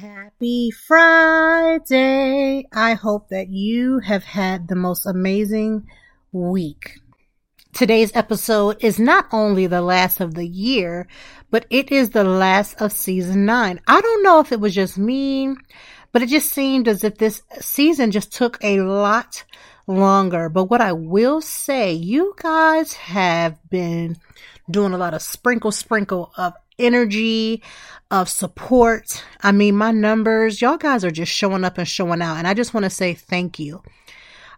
Happy Friday. I hope that you have had the most amazing week. Today's episode is not only the last of the year, but it is the last of season nine. I don't know if it was just me, but it just seemed as if this season just took a lot longer. But what I will say, you guys have been doing a lot of sprinkle sprinkle of energy, of support. I mean, my numbers, y'all guys are just showing up and showing out. And I just want to say thank you.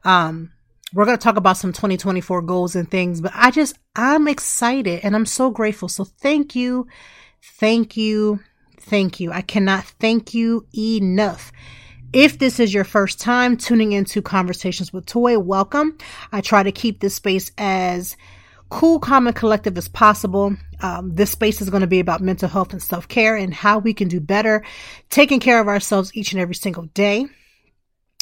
Um, we're going to talk about some 2024 goals and things, but I just, I'm excited and I'm so grateful. So thank you. Thank you. Thank you. I cannot thank you enough. If this is your first time tuning into Conversations with Toy, welcome. I try to keep this space as cool, calm, and collective as possible. Um, this space is going to be about mental health and self care and how we can do better taking care of ourselves each and every single day.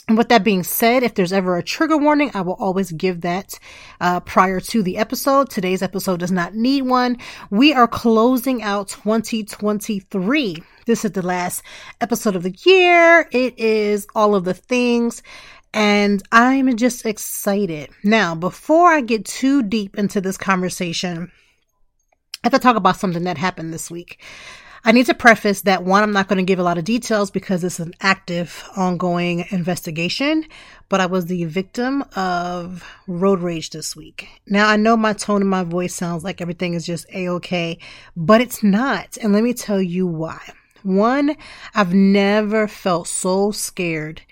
And with that being said, if there's ever a trigger warning, I will always give that uh, prior to the episode. Today's episode does not need one. We are closing out 2023. This is the last episode of the year. It is all of the things and I'm just excited. Now, before I get too deep into this conversation, I have to talk about something that happened this week. I need to preface that one, I'm not going to give a lot of details because it's an active, ongoing investigation, but I was the victim of road rage this week. Now, I know my tone and my voice sounds like everything is just a okay, but it's not. And let me tell you why. One, I've never felt so scared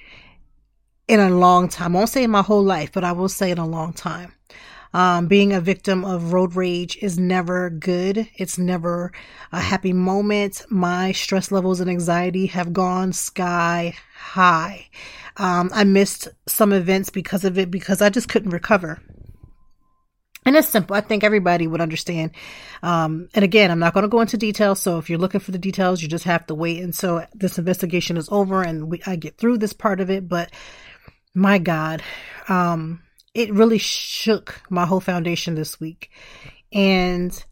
in a long time. I won't say in my whole life, but I will say in a long time. Um, being a victim of road rage is never good. It's never a happy moment. My stress levels and anxiety have gone sky high. Um, I missed some events because of it because I just couldn't recover. And it's simple. I think everybody would understand. Um, and again, I'm not going to go into details. So if you're looking for the details, you just have to wait until this investigation is over and we, I get through this part of it. But my God, um, it really shook my whole foundation this week. And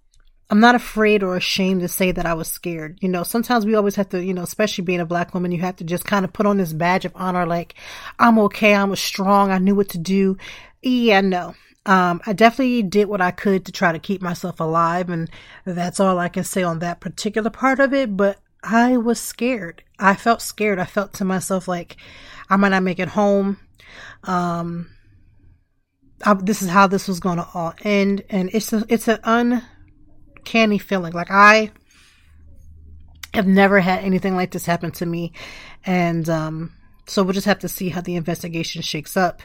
I'm not afraid or ashamed to say that I was scared. You know, sometimes we always have to, you know, especially being a black woman, you have to just kind of put on this badge of honor, like, I'm okay, I'm strong, I knew what to do. Yeah, no. Um, I definitely did what I could to try to keep myself alive, and that's all I can say on that particular part of it. But I was scared. I felt scared. I felt to myself like I might not make it home. Um, I, this is how this was going to all end, and it's a, it's an uncanny feeling. Like I have never had anything like this happen to me, and um, so we'll just have to see how the investigation shakes up.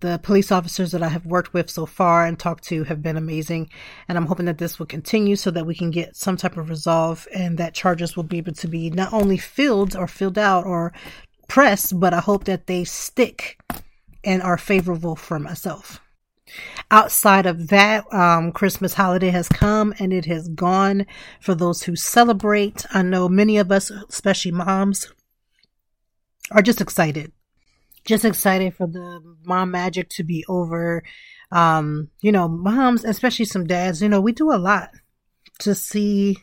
The police officers that I have worked with so far and talked to have been amazing, and I'm hoping that this will continue so that we can get some type of resolve and that charges will be able to be not only filled or filled out or pressed, but I hope that they stick and are favorable for myself. Outside of that, um, Christmas holiday has come and it has gone for those who celebrate. I know many of us, especially moms, are just excited. Just excited for the mom magic to be over. Um, you know, moms, especially some dads, you know, we do a lot to see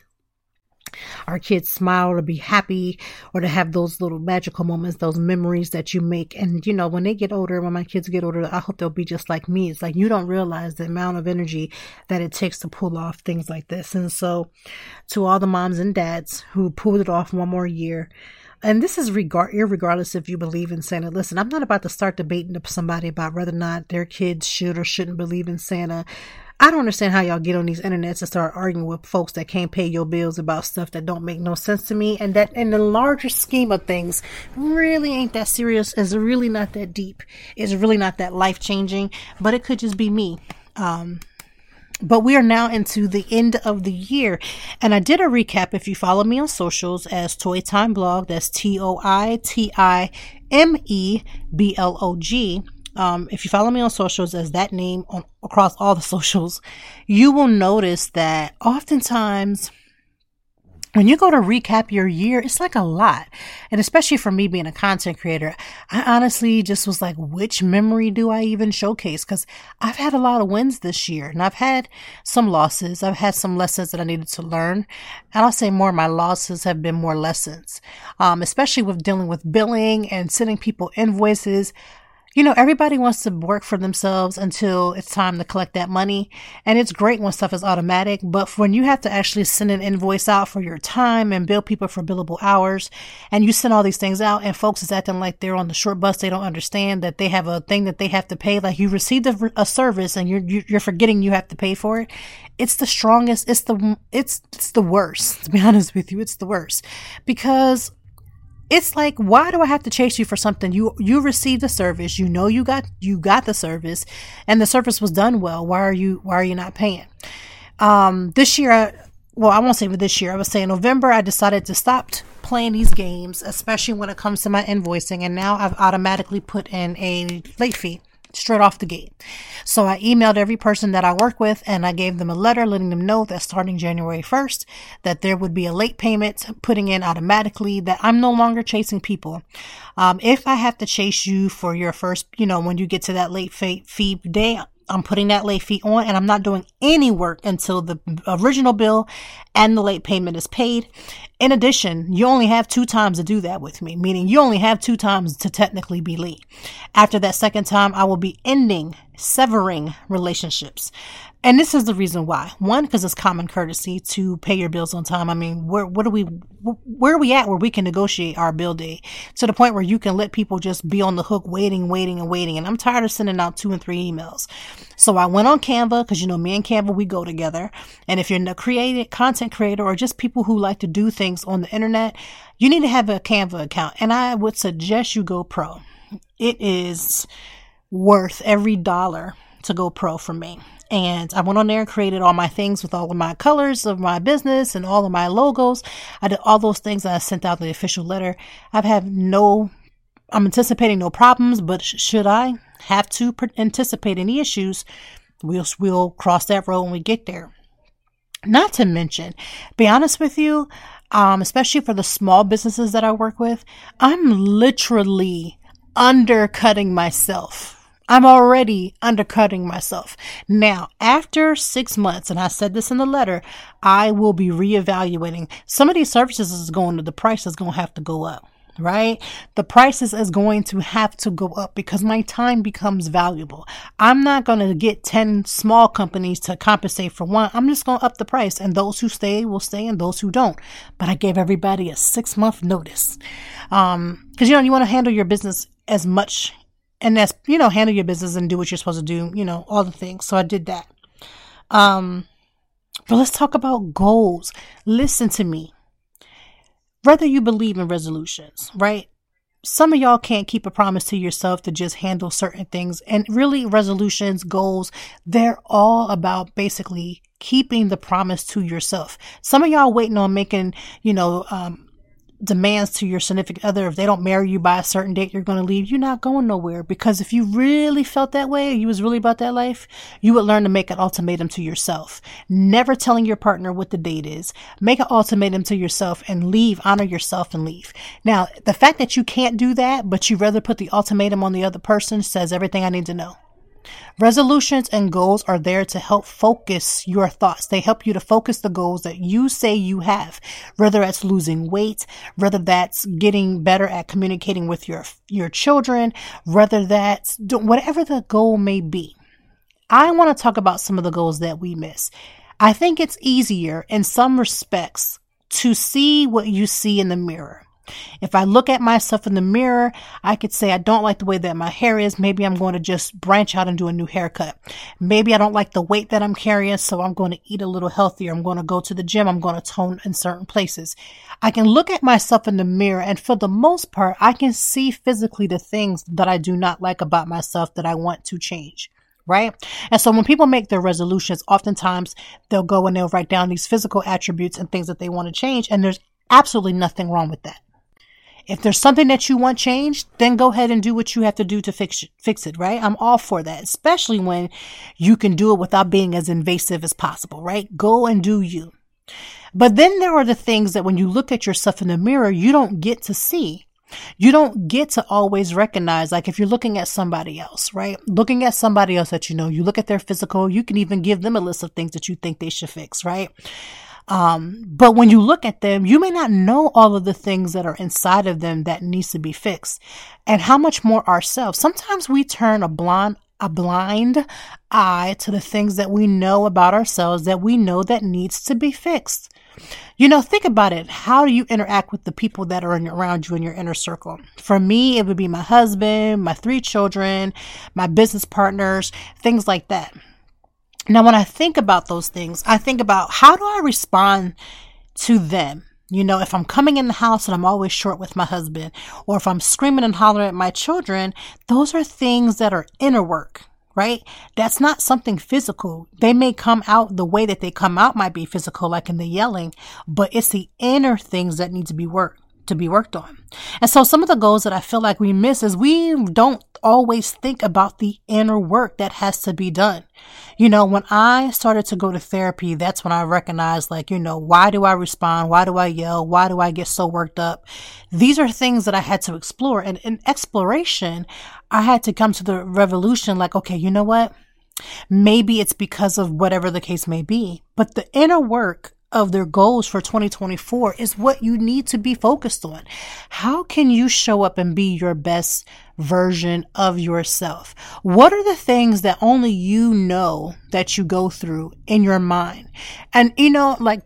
our kids smile or be happy or to have those little magical moments, those memories that you make. And, you know, when they get older, when my kids get older, I hope they'll be just like me. It's like you don't realize the amount of energy that it takes to pull off things like this. And so to all the moms and dads who pulled it off one more year, and this is regard regardless if you believe in Santa. Listen, I'm not about to start debating to somebody about whether or not their kids should or shouldn't believe in Santa. I don't understand how y'all get on these internets and start arguing with folks that can't pay your bills about stuff that don't make no sense to me and that in the larger scheme of things really ain't that serious. It's really not that deep. It's really not that life changing, but it could just be me. Um, but we are now into the end of the year. And I did a recap if you follow me on socials as Toy Time Blog. That's T Um, if you follow me on socials as that name on across all the socials, you will notice that oftentimes when you go to recap your year, it's like a lot. And especially for me being a content creator, I honestly just was like, which memory do I even showcase? Cause I've had a lot of wins this year and I've had some losses. I've had some lessons that I needed to learn. And I'll say more, my losses have been more lessons. Um, especially with dealing with billing and sending people invoices you know, everybody wants to work for themselves until it's time to collect that money. And it's great when stuff is automatic, but when you have to actually send an invoice out for your time and bill people for billable hours, and you send all these things out and folks is acting like they're on the short bus, they don't understand that they have a thing that they have to pay. Like you received a, a service and you're, you're forgetting you have to pay for it. It's the strongest. It's the, it's, it's the worst. To be honest with you, it's the worst because it's like why do i have to chase you for something? You you received the service. You know you got you got the service and the service was done well. Why are you why are you not paying? Um this year I, well i won't say this year. I was saying november i decided to stop playing these games especially when it comes to my invoicing and now i've automatically put in a late fee straight off the gate. So I emailed every person that I work with and I gave them a letter letting them know that starting January 1st that there would be a late payment putting in automatically that I'm no longer chasing people. Um, if I have to chase you for your first, you know, when you get to that late fee day, I'm putting that late fee on and I'm not doing any work until the original bill and the late payment is paid. In addition, you only have two times to do that with me, meaning you only have two times to technically be late. After that second time, I will be ending, severing relationships. And this is the reason why. One, because it's common courtesy to pay your bills on time. I mean, where, what are we, where are we at where we can negotiate our bill day to the point where you can let people just be on the hook waiting, waiting and waiting. And I'm tired of sending out two and three emails. So I went on Canva because, you know, me and Canva, we go together. And if you're a creative content creator or just people who like to do things on the internet, you need to have a Canva account. And I would suggest you go pro. It is worth every dollar to go pro for me. And I went on there and created all my things with all of my colors of my business and all of my logos. I did all those things I sent out the official letter. I've had no, I'm anticipating no problems, but sh- should I have to pre- anticipate any issues, we'll, we'll cross that road when we get there. Not to mention, be honest with you, um, especially for the small businesses that I work with, I'm literally undercutting myself I'm already undercutting myself. Now, after six months, and I said this in the letter, I will be reevaluating. Some of these services is going to, the price is going to have to go up right? The prices is going to have to go up because my time becomes valuable. I'm not going to get 10 small companies to compensate for one. I'm just going to up the price and those who stay will stay and those who don't. But I gave everybody a six month notice. Um, cause you know, you want to handle your business as much and that's you know handle your business and do what you're supposed to do you know all the things. So i did that. Um but let's talk about goals. Listen to me. Whether you believe in resolutions right? Some of y'all can't keep a promise to yourself to just handle certain things. And really resolutions goals they're all about basically keeping the promise to yourself. Some of y'all waiting on making you know um, demands to your significant other if they don't marry you by a certain date you're going to leave you're not going nowhere. Because if you really felt that way you was really about that life you would learn to make an ultimatum to yourself. Never telling your partner what the date is. Make an ultimatum to yourself and leave honor yourself and leave. Now the fact that you can't do that but you rather put the ultimatum on the other person says everything i need to know Resolutions and goals are there to help focus your thoughts. They help you to focus the goals that you say you have, whether that's losing weight, whether that's getting better at communicating with your, your children, whether that's whatever the goal may be. I want to talk about some of the goals that we miss. I think it's easier in some respects to see what you see in the mirror. If I look at myself in the mirror, I could say I don't like the way that my hair is. Maybe I'm going to just branch out and do a new haircut. Maybe I don't like the weight that I'm carrying, so I'm going to eat a little healthier. I'm going to go to the gym. I'm going to tone in certain places. I can look at myself in the mirror and for the most part, I can see physically the things that I do not like about myself that I want to change right? And so when people make their resolutions, oftentimes they'll go and they'll write down these physical attributes and things that they want to change. And there's absolutely nothing wrong with that. If there's something that you want changed, then go ahead and do what you have to do to fix fix it, right? I'm all for that, especially when you can do it without being as invasive as possible, right? Go and do you. But then there are the things that when you look at yourself in the mirror, you don't get to see. You don't get to always recognize, like if you're looking at somebody else, right? Looking at somebody else that you know, you look at their physical, you can even give them a list of things that you think they should fix, right? Um, but when you look at them, you may not know all of the things that are inside of them that needs to be fixed and how much more ourselves. Sometimes we turn a blind, a blind eye to the things that we know about ourselves that we know that needs to be fixed. You know, think about it. How do you interact with the people that are around you in your inner circle? For me, it would be my husband, my three children, my business partners, things like that. Now, when I think about those things, I think about how do I respond to them? You know, if I'm coming in the house and I'm always short with my husband, or if I'm screaming and hollering at my children, those are things that are inner work right? That's not something physical. They may come out the way that they come out might be physical, like in the yelling, but it's the inner things that need to be worked to be worked on. And so some of the goals that I feel like we miss is we don't always think about the inner work that has to be done. You know, when I started to go to therapy, that's when I recognized, like, you know, why do I respond? Why do I yell? Why do I get so worked up? These are things that I had to explore. And in exploration, I had to come to the revolution, like, okay, you know what? Maybe it's because of whatever the case may be, but the inner work of their goals for 2024 is what you need to be focused on. How can you show up and be your best version of yourself? What are the things that only you know that you go through in your mind? And you know, like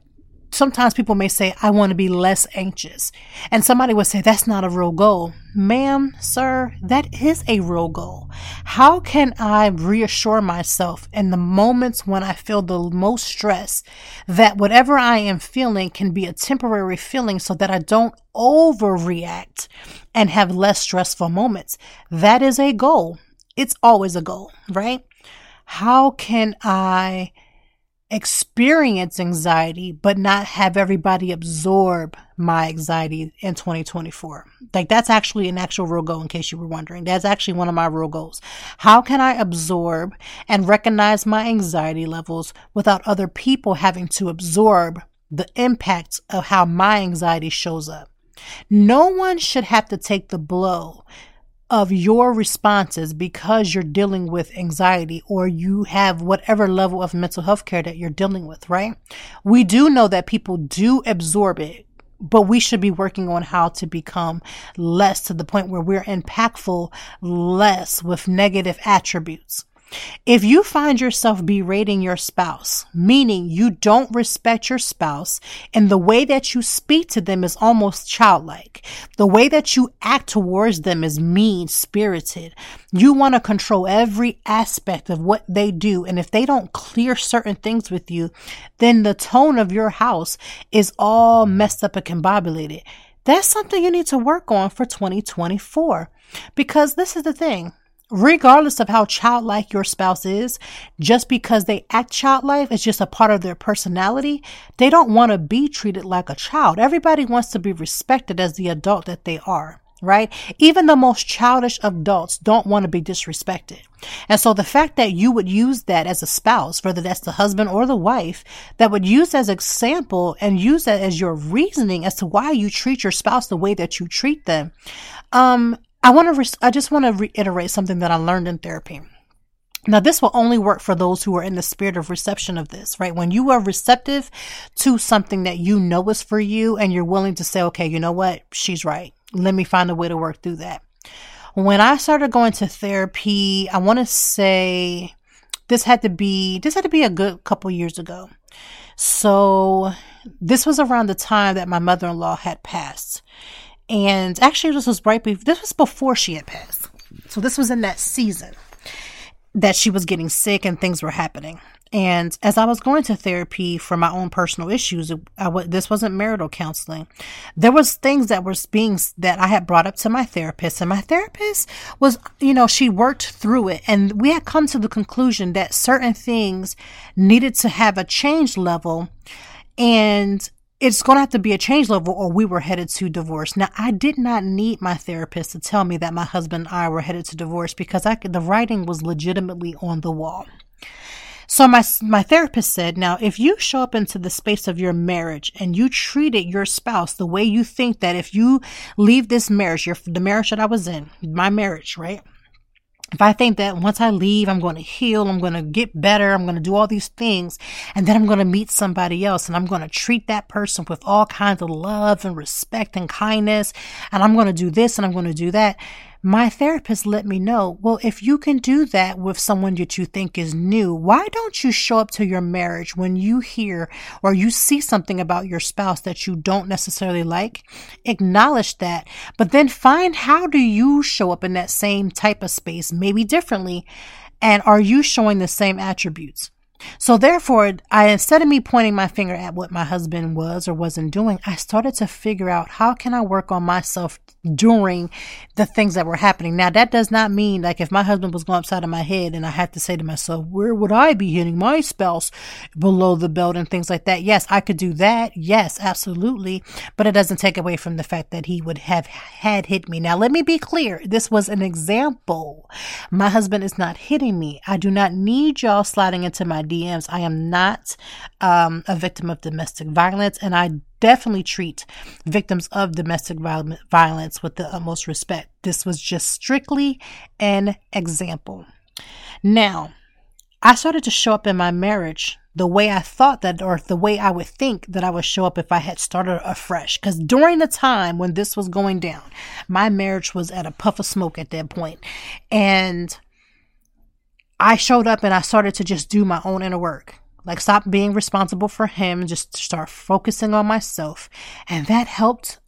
sometimes people may say, I want to be less anxious. And somebody would say, that's not a real goal. Ma'am, sir, that is a real goal. How can I reassure myself in the moments when I feel the most stress that whatever I am feeling can be a temporary feeling so that I don't overreact and have less stressful moments? That is a goal. It's always a goal, right? How can I experience anxiety, but not have everybody absorb my anxiety in 2024. Like that's actually an actual real goal in case you were wondering. That's actually one of my real goals. How can I absorb and recognize my anxiety levels without other people having to absorb the impact of how my anxiety shows up? No one should have to take the blow of your responses because you're dealing with anxiety or you have whatever level of mental health care that you're dealing with, right? We do know that people do absorb it, but we should be working on how to become less to the point where we're impactful less with negative attributes. If you find yourself berating your spouse, meaning you don't respect your spouse and the way that you speak to them is almost childlike, the way that you act towards them is mean spirited, you want to control every aspect of what they do. And if they don't clear certain things with you, then the tone of your house is all messed up and combobulated. That's something you need to work on for 2024. Because this is the thing regardless of how childlike your spouse is, just because they act childlike is just a part of their personality, they don't want to be treated like a child. Everybody wants to be respected as the adult that they are. Right? Even the most childish adults don't want to be disrespected. And so the fact that you would use that as a spouse, whether that's the husband or the wife, that would use as example and use that as your reasoning as to why you treat your spouse the way that you treat them, um, I want to, re- I just want to reiterate something that I learned in therapy. Now, this will only work for those who are in the spirit of reception of this, right? When you are receptive to something that you know is for you and you're willing to say, okay, you know what? She's right. Let me find a way to work through that. When I started going to therapy, I want to say this had to be, this had to be a good couple years ago. So this was around the time that my mother-in-law had passed. And actually, this was right before, this was before she had passed. So this was in that season that she was getting sick and things were happening. And as I was going to therapy for my own personal issues, this wasn't marital counseling. There was things that were being that I had brought up to my therapist, and my therapist was, you know, she worked through it, and we had come to the conclusion that certain things needed to have a change level, and it's going to have to be a change level or we were headed to divorce. Now, I did not need my therapist to tell me that my husband and I were headed to divorce because I, the writing was legitimately on the wall. So my my therapist said, now if you show up into the space of your marriage and you treated your spouse the way you think that if you leave this marriage, your the marriage that I was in, my marriage, right? If I think that once I leave, I'm going to heal, I'm going to get better, I'm going to do all these things, and then I'm going to meet somebody else and I'm going to treat that person with all kinds of love and respect and kindness, and I'm going to do this and I'm going to do that my therapist let me know, well, if you can do that with someone that you think is new, why don't you show up to your marriage when you hear or you see something about your spouse that you don't necessarily like? Acknowledge that, but then find how do you show up in that same type of space, maybe differently, and are you showing the same attributes? So therefore, I instead of me pointing my finger at what my husband was or wasn't doing, I started to figure out how can I work on myself during the things that were happening. Now that does not mean like if my husband was going upside of my head and I had to say to myself, where would I be hitting my spouse below the belt and things like that? Yes, I could do that. Yes, absolutely. But it doesn't take away from the fact that he would have had hit me. Now let me be clear. This was an example. My husband is not hitting me. I do not need y'all sliding into my DMs. I am not um, a victim of domestic violence, and I definitely treat victims of domestic violence with the utmost respect. This was just strictly an example. Now, I started to show up in my marriage the way I thought that, or the way I would think that I would show up if I had started afresh. Because during the time when this was going down, my marriage was at a puff of smoke at that point. And I showed up and I started to just do my own inner work. Like stop being responsible for him, and just start focusing on myself. And that helped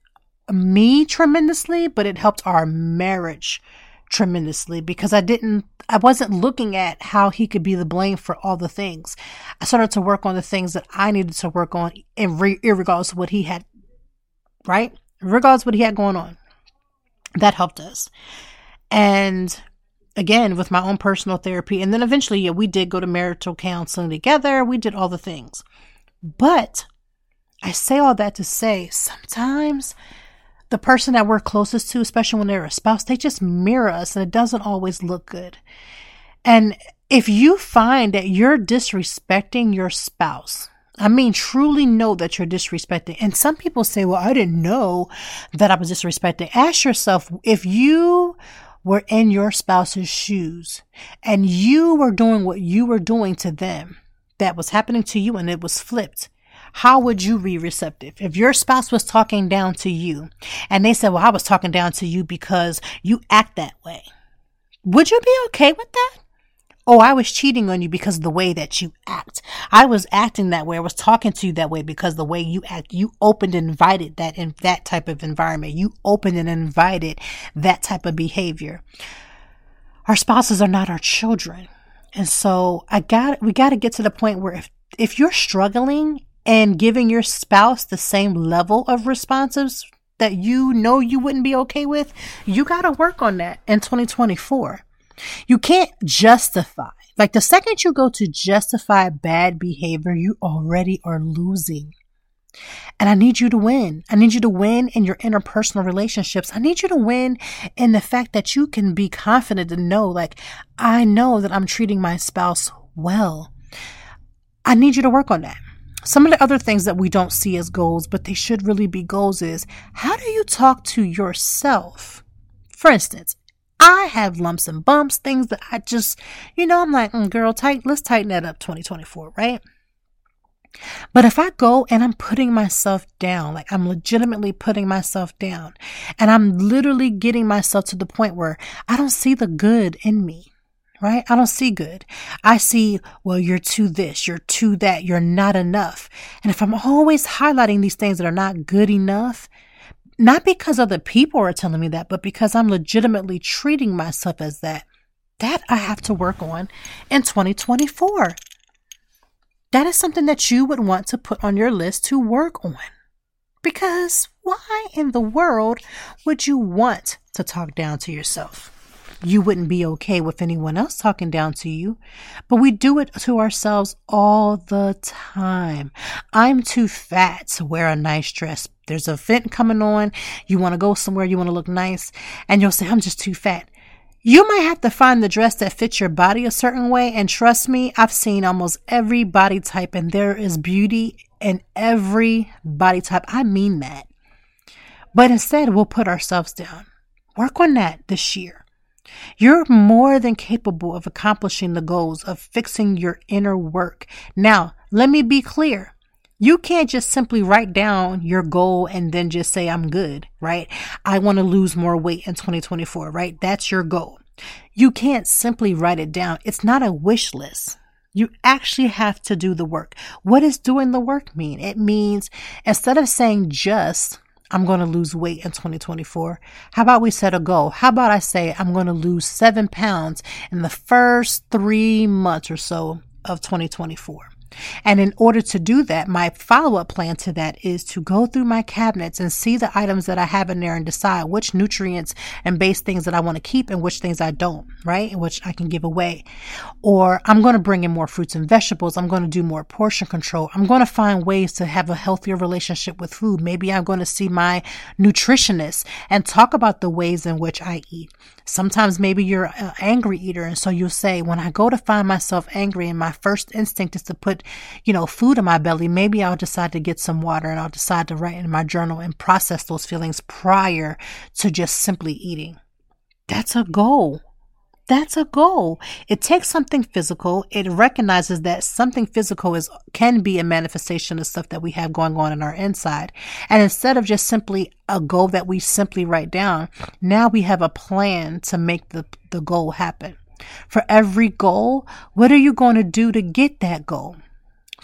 me tremendously, but it helped our marriage tremendously because I didn't, I wasn't looking at how he could be the blame for all the things. I started to work on the things that I needed to work on in re- of what he had, right? Regardless of what he had going on. That helped us. And again with my own personal therapy. And then eventually, yeah, we did go to marital counseling together. We did all the things. But I say all that to say sometimes the person that we're closest to, especially when they're a spouse, they just mirror us and it doesn't always look good. And if you find that you're disrespecting your spouse, I mean, truly know that you're disrespecting. And some people say, well, I didn't know that I was disrespecting. Ask yourself if you were in your spouse's shoes and you were doing what you were doing to them that was happening to you and it was flipped, how would you be receptive? If your spouse was talking down to you and they said, Well, I was talking down to you because you act that way, would you be okay with that? Oh, I was cheating on you because of the way that you act. I was acting that way. I was talking to you that way because the way you act, you opened and invited that in that type of environment. You opened and invited that type of behavior. Our spouses are not our children. And so I got, we got to get to the point where if, if you're struggling and giving your spouse the same level of responses that you know you wouldn't be okay with, you got to work on that in 2024. You can't justify. Like the second you go to justify bad behavior, you already are losing. And I need you to win. I need you to win in your interpersonal relationships. I need you to win in the fact that you can be confident to know, like, I know that I'm treating my spouse well. I need you to work on that. Some of the other things that we don't see as goals, but they should really be goals is how do you talk to yourself? For instance, I have lumps and bumps, things that I just, you know, I'm like, mm, girl, tight, let's tighten that up 2024, right? But if I go and I'm putting myself down, like I'm legitimately putting myself down, and I'm literally getting myself to the point where I don't see the good in me, right? I don't see good. I see, well, you're too this, you're too that, you're not enough. And if I'm always highlighting these things that are not good enough, not because other people are telling me that, but because I'm legitimately treating myself as that. That I have to work on in 2024. that is something that you would want to put on your list to work on. Because why in the world would you want to talk down to yourself? You wouldn't be okay with anyone else talking down to you, but we do it to ourselves all the time. I'm too fat to wear a nice dress. There's a event coming on. You want to go somewhere. You want to look nice. And you'll say, I'm just too fat. You might have to find the dress that fits your body a certain way. And trust me, I've seen almost every body type and there is beauty in every body type. I mean that. But instead, we'll put ourselves down. Work on that this year. You're more than capable of accomplishing the goals of fixing your inner work. Now, let me be clear. You can't just simply write down your goal and then just say, I'm good, right? I want to lose more weight in 2024, right? That's your goal. You can't simply write it down. It's not a wish list. You actually have to do the work. What does doing the work mean? It means instead of saying just, I'm going to lose weight in 2024. How about we set a goal? How about I say I'm going to lose seven pounds in the first three months or so of 2024? And in order to do that, my follow up plan to that is to go through my cabinets and see the items that I have in there and decide which nutrients and base things that I want to keep and which things I don't, right? And which I can give away. Or I'm going to bring in more fruits and vegetables. I'm going to do more portion control. I'm going to find ways to have a healthier relationship with food. Maybe I'm going to see my nutritionist and talk about the ways in which I eat. Sometimes maybe you're an angry eater. And so you'll say, when I go to find myself angry and my first instinct is to put you know, food in my belly, maybe I'll decide to get some water and I'll decide to write in my journal and process those feelings prior to just simply eating. That's a goal. That's a goal. It takes something physical. It recognizes that something physical is can be a manifestation of stuff that we have going on in our inside. And instead of just simply a goal that we simply write down, now we have a plan to make the, the goal happen. For every goal, what are you going to do to get that goal?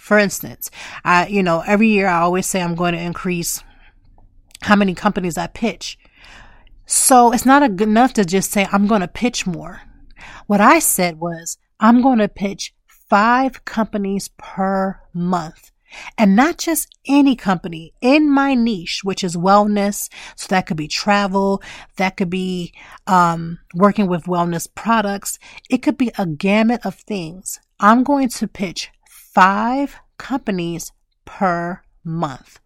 For instance, I, you know, every year I always say I'm going to increase how many companies I pitch. So it's not enough to just say I'm going to pitch more. What I said was I'm going to pitch five companies per month. And not just any company in my niche, which is wellness. So that could be travel. That could be, um, working with wellness products. It could be a gamut of things. I'm going to pitch five companies per month.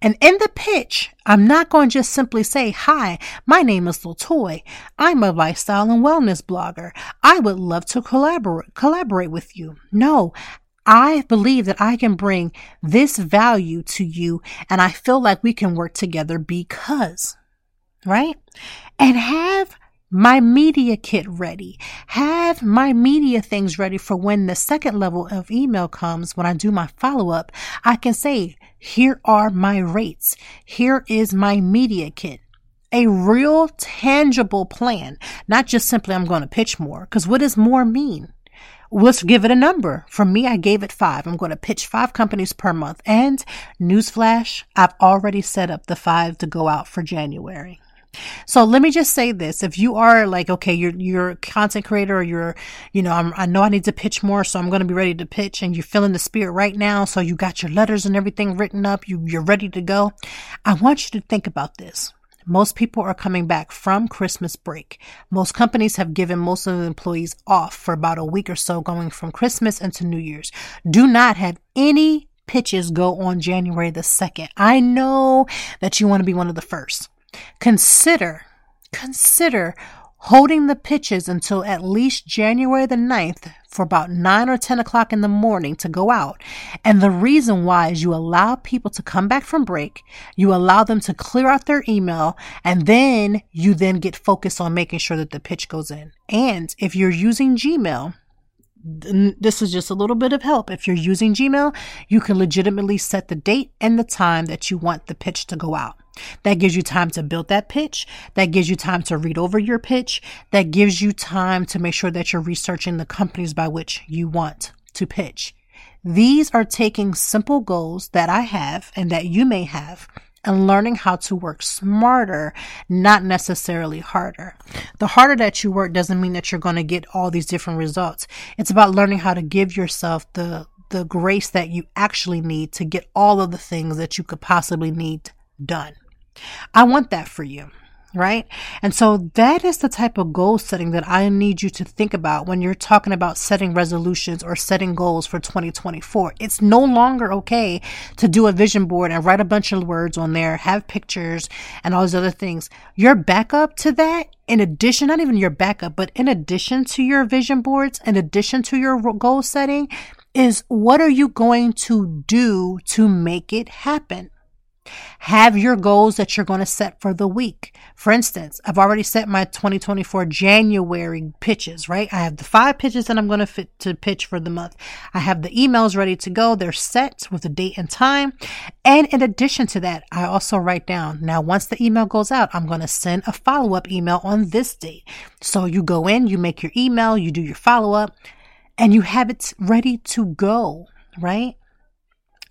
And in the pitch, I'm not going to just simply say, Hi, my name is Latoy. I'm a lifestyle and wellness blogger. I would love to collaborate, collaborate with you. No, I believe that I can bring this value to you and I feel like we can work together because, right? And have my media kit ready. Have my media things ready for when the second level of email comes. When I do my follow up, I can say, here are my rates. Here is my media kit. A real tangible plan, not just simply I'm going to pitch more. Cause what does more mean? Let's give it a number. For me, I gave it five. I'm going to pitch five companies per month. And newsflash, I've already set up the five to go out for January. So let me just say this. If you are like, okay, you're, you're a content creator or you're, you know, I'm, i know I need to pitch more. So I'm going to be ready to pitch and you're feeling the spirit right now. So you got your letters and everything written up. You, you're ready to go. I want you to think about this. Most people are coming back from Christmas break. Most companies have given most of the employees off for about a week or so going from Christmas into New Year's. Do not have any pitches go on January the 2nd. I know that you want to be one of the first. Consider, consider holding the pitches until at least January the 9th for about 9 or 10 o'clock in the morning to go out. And the reason why is you allow people to come back from break, you allow them to clear out their email, and then you then get focused on making sure that the pitch goes in. And if you're using Gmail, this is just a little bit of help. If you're using Gmail, you can legitimately set the date and the time that you want the pitch to go out. That gives you time to build that pitch. That gives you time to read over your pitch. That gives you time to make sure that you're researching the companies by which you want to pitch. These are taking simple goals that I have and that you may have and learning how to work smarter, not necessarily harder. The harder that you work doesn't mean that you're going to get all these different results. It's about learning how to give yourself the the grace that you actually need to get all of the things that you could possibly need done. I want that for you right? And so that is the type of goal setting that I need you to think about when you're talking about setting resolutions or setting goals for 2024. It's no longer okay to do a vision board and write a bunch of words on there, have pictures and all these other things. Your backup to that, in addition, not even your backup, but in addition to your vision boards, in addition to your goal setting, is what are you going to do to make it happen? Have your goals that you're going to set for the week. For instance, I've already set my 2024 January pitches, right? I have the five pitches that I'm going to fit to pitch for the month. I have the emails ready to go. They're set with the date and time. And in addition to that, I also write down now once the email goes out, I'm going to send a follow up email on this date. So you go in, you make your email, you do your follow up and you have it ready to go, right?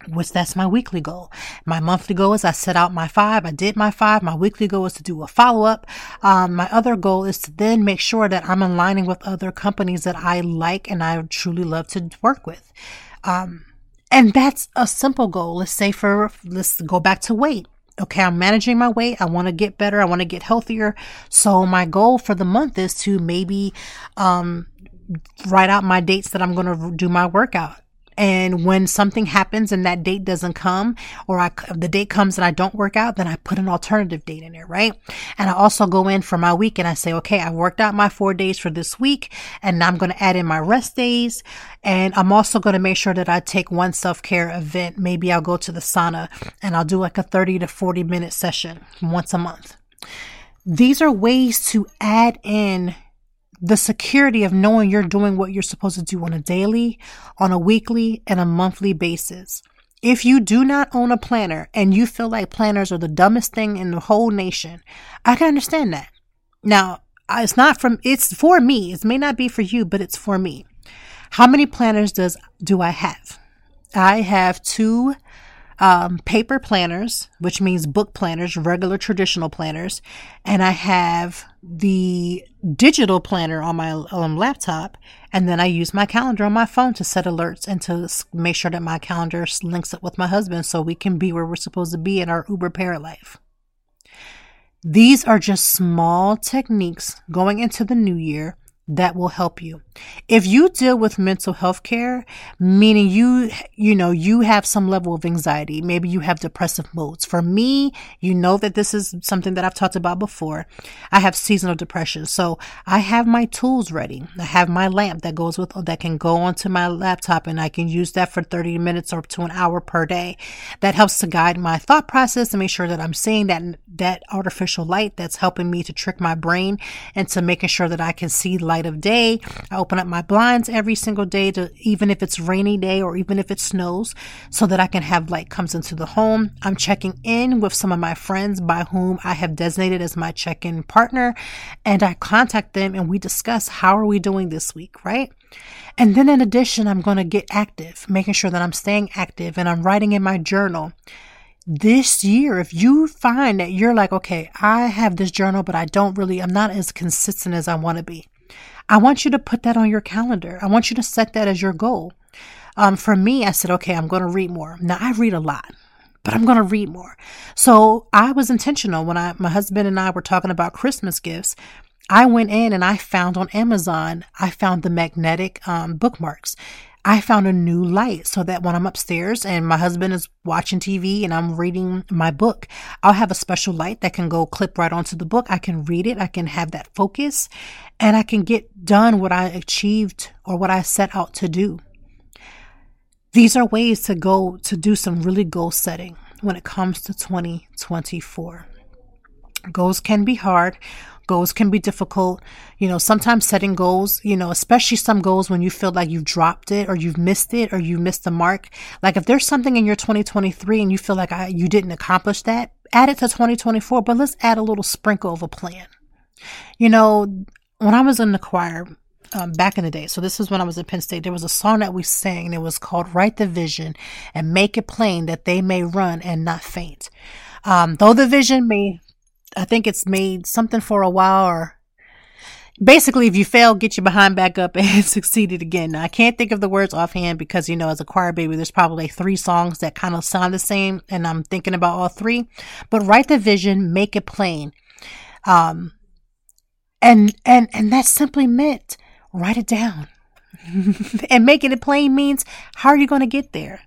Which that's my weekly goal. My monthly goal is I set out my five. I did my five. My weekly goal is to do a follow up. Um, my other goal is to then make sure that I'm aligning with other companies that I like and I truly love to work with. Um, and that's a simple goal. Let's say for, let's go back to weight. Okay, I'm managing my weight. I want to get better. I want to get healthier. So my goal for the month is to maybe, um, write out my dates that I'm going to do my workout and when something happens and that date doesn't come, or I, the date comes and I don't work out, then I put an alternative date in there, right? And I also go in for my week and I say, okay, I worked out my four days for this week and I'm going to add in my rest days. And I'm also going to make sure that I take one self care event. Maybe I'll go to the sauna and I'll do like a 30 to 40 minute session once a month. These are ways to add in the security of knowing you're doing what you're supposed to do on a daily, on a weekly, and a monthly basis. If you do not own a planner and you feel like planners are the dumbest thing in the whole nation, I can understand that. Now, it's not from, it's for me. It may not be for you, but it's for me. How many planners does, do I have? I have two um, paper planners, which means book planners, regular traditional planners, and I have the digital planner on my um, laptop, and then I use my calendar on my phone to set alerts and to make sure that my calendar links up with my husband so we can be where we're supposed to be in our Uber parent life. These are just small techniques going into the new year that will help you. If you deal with mental health care, meaning you, you know, you have some level of anxiety, maybe you have depressive moods. For me, you know that this is something that I've talked about before. I have seasonal depression. So I have my tools ready. I have my lamp that goes with, that can go onto my laptop and I can use that for 30 minutes or to an hour per day. That helps to guide my thought process and make sure that I'm seeing that, that artificial light that's helping me to trick my brain into making sure that I can see light of day. I open up my blinds every single day to even if it's rainy day or even if it snows so that I can have light comes into the home. I'm checking in with some of my friends by whom I have designated as my check-in partner and I contact them and we discuss how are we doing this week, right? And then in addition, I'm going to get active, making sure that I'm staying active and I'm writing in my journal this year, if you find that you're like, okay, I have this journal, but I don't really, I'm not as consistent as I want to be. I want you to put that on your calendar. I want you to set that as your goal. Um, for me, I said, okay, I'm going to read more. Now I read a lot, but I'm going to read more. So I was intentional when I, my husband and I were talking about Christmas gifts. I went in and I found on Amazon, I found the magnetic um, bookmarks. I found a new light so that when I'm upstairs and my husband is watching TV and I'm reading my book, I'll have a special light that can go clip right onto the book. I can read it. I can have that focus and I can get done what I achieved or what I set out to do. These are ways to go to do some really goal setting when it comes to 2024. Goals can be hard. Goals can be difficult. You know, sometimes setting goals, you know, especially some goals when you feel like you've dropped it or you've missed it or you missed the mark. Like if there's something in your 2023 and you feel like I, you didn't accomplish that, add it to 2024, but let's add a little sprinkle of a plan. You know, when I was in the choir, um, back in the day. So this is when I was at Penn State. There was a song that we sang it was called Write the Vision and Make It Plain that they may run and not faint. Um, though the vision may I think it's made something for a while or basically, if you fail, get your behind back up and succeed it again. Now, I can't think of the words offhand because, you know, as a choir baby, there's probably three songs that kind of sound the same, and I'm thinking about all three. But write the vision, make it plain. Um, and, and, and that simply meant write it down. and making it plain means how are you going to get there?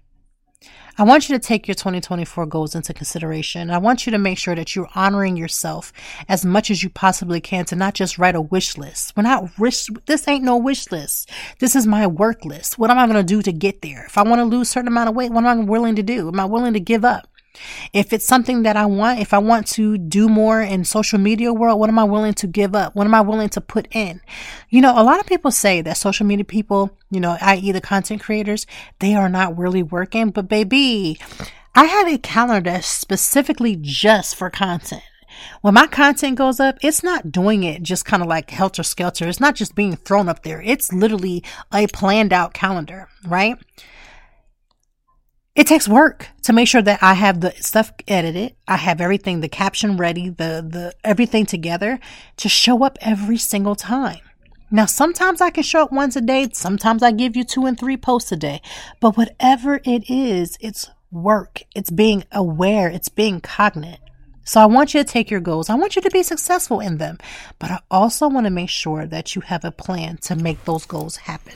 I want you to take your 2024 goals into consideration. I want you to make sure that you're honoring yourself as much as you possibly can to not just write a wish list. We're not wish, this ain't no wish list. This is my work list. What am I going to do to get there? If I want to lose a certain amount of weight, what am I willing to do? Am I willing to give up? If it's something that I want, if I want to do more in social media world, what am I willing to give up? What am I willing to put in? You know, a lot of people say that social media people, you know, i.e. the content creators, they are not really working, but baby, I have a calendar that's specifically just for content. When my content goes up, it's not doing it just kind of like helter skelter. It's not just being thrown up there. It's literally a planned out calendar, right? It takes work to make sure that I have the stuff edited. I have everything, the caption ready, the, the, everything together to show up every single time. Now, sometimes I can show up once a day. Sometimes I give you two and three posts a day, but whatever it is, it's work. It's being aware. It's being cognate. So I want you to take your goals. I want you to be successful in them, but I also want to make sure that you have a plan to make those goals happen.